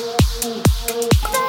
Thank.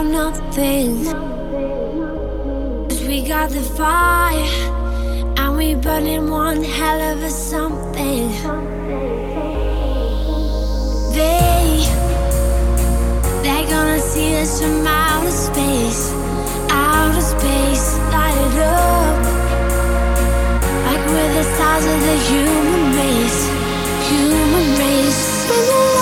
about nothing. Cause we got the fire, and we burning one hell of a something. They, they're gonna see us from outer space, outer space, light it up. Like we're the size of the human race, human race.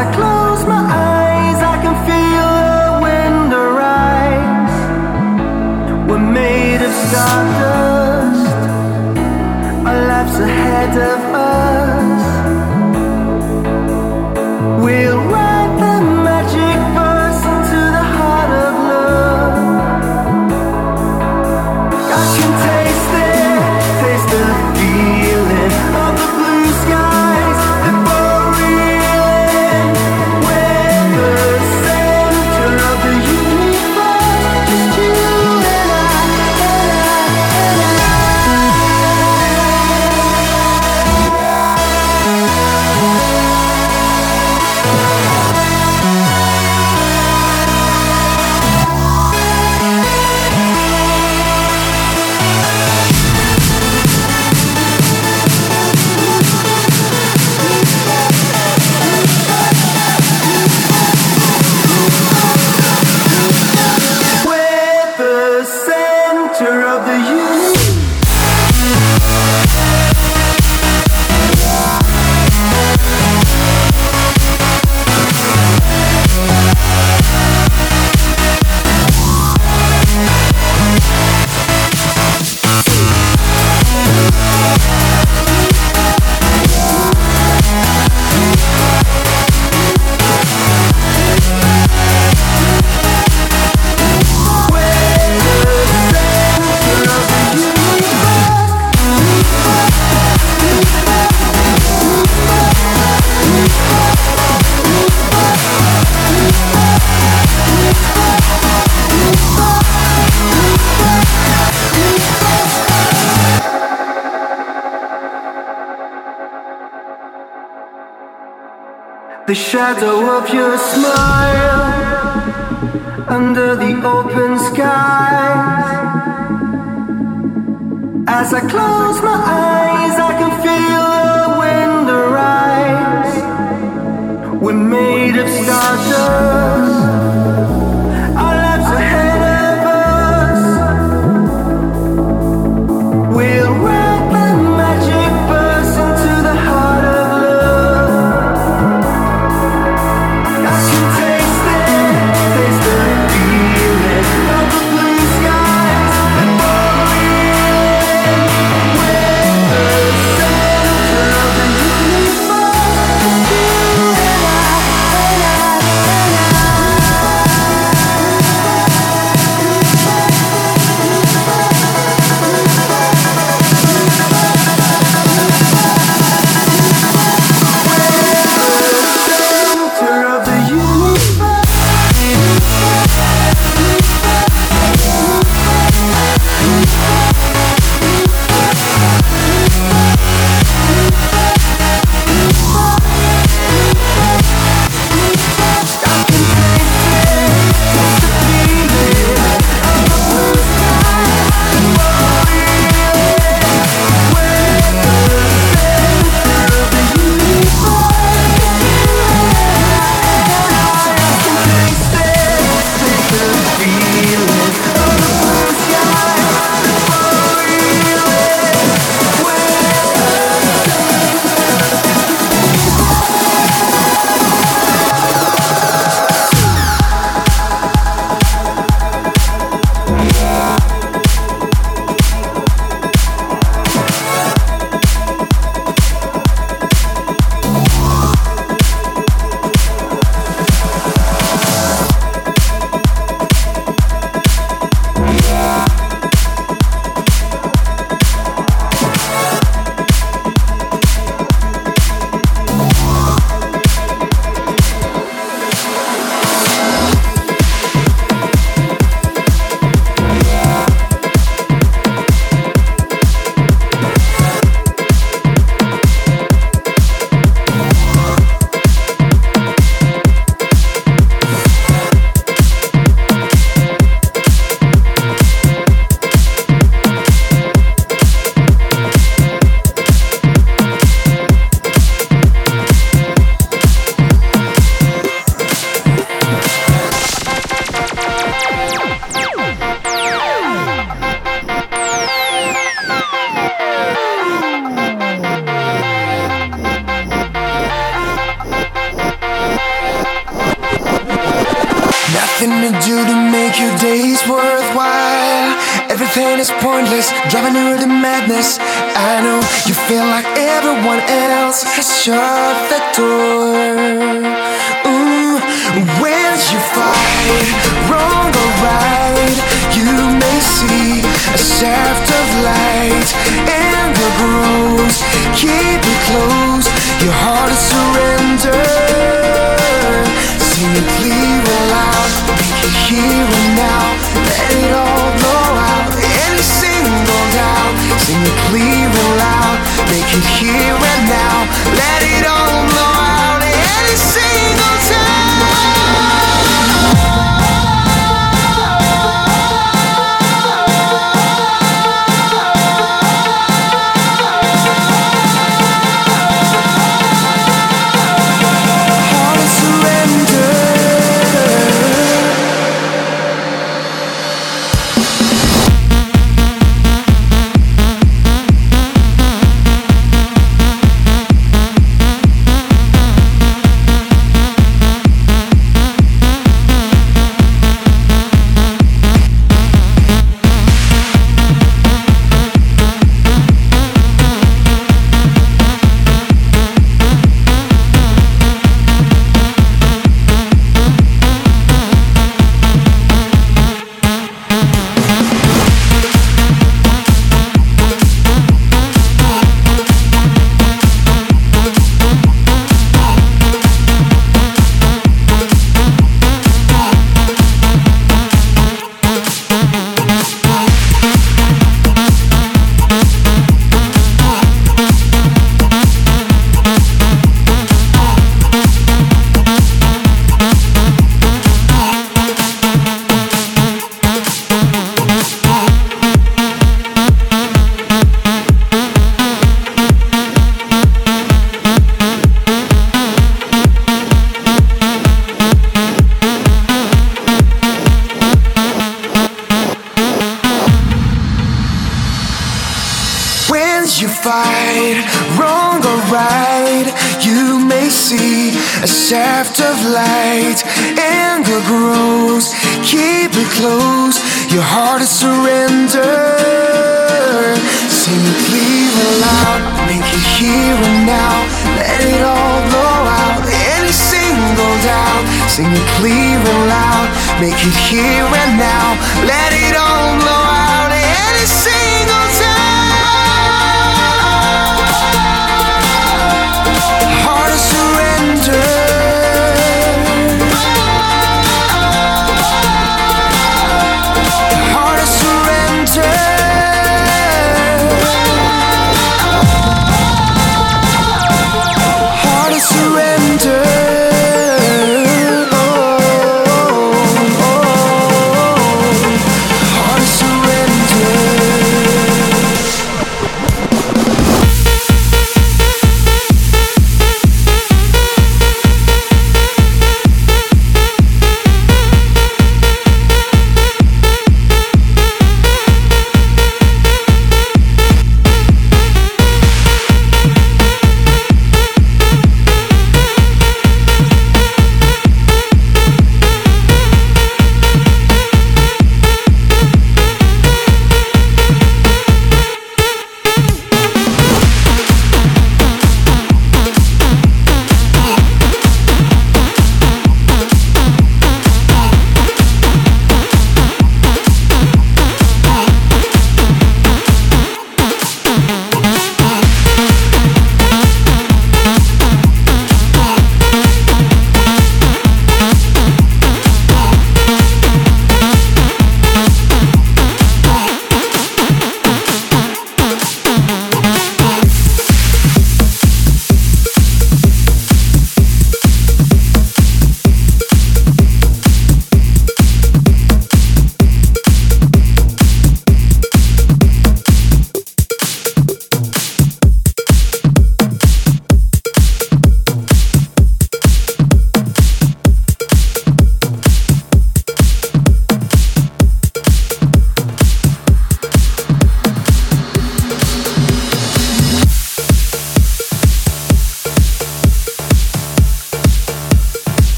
I close The shadow of your smile under the open skies. As I close my eyes, I can feel the wind rise. We're made of stardust.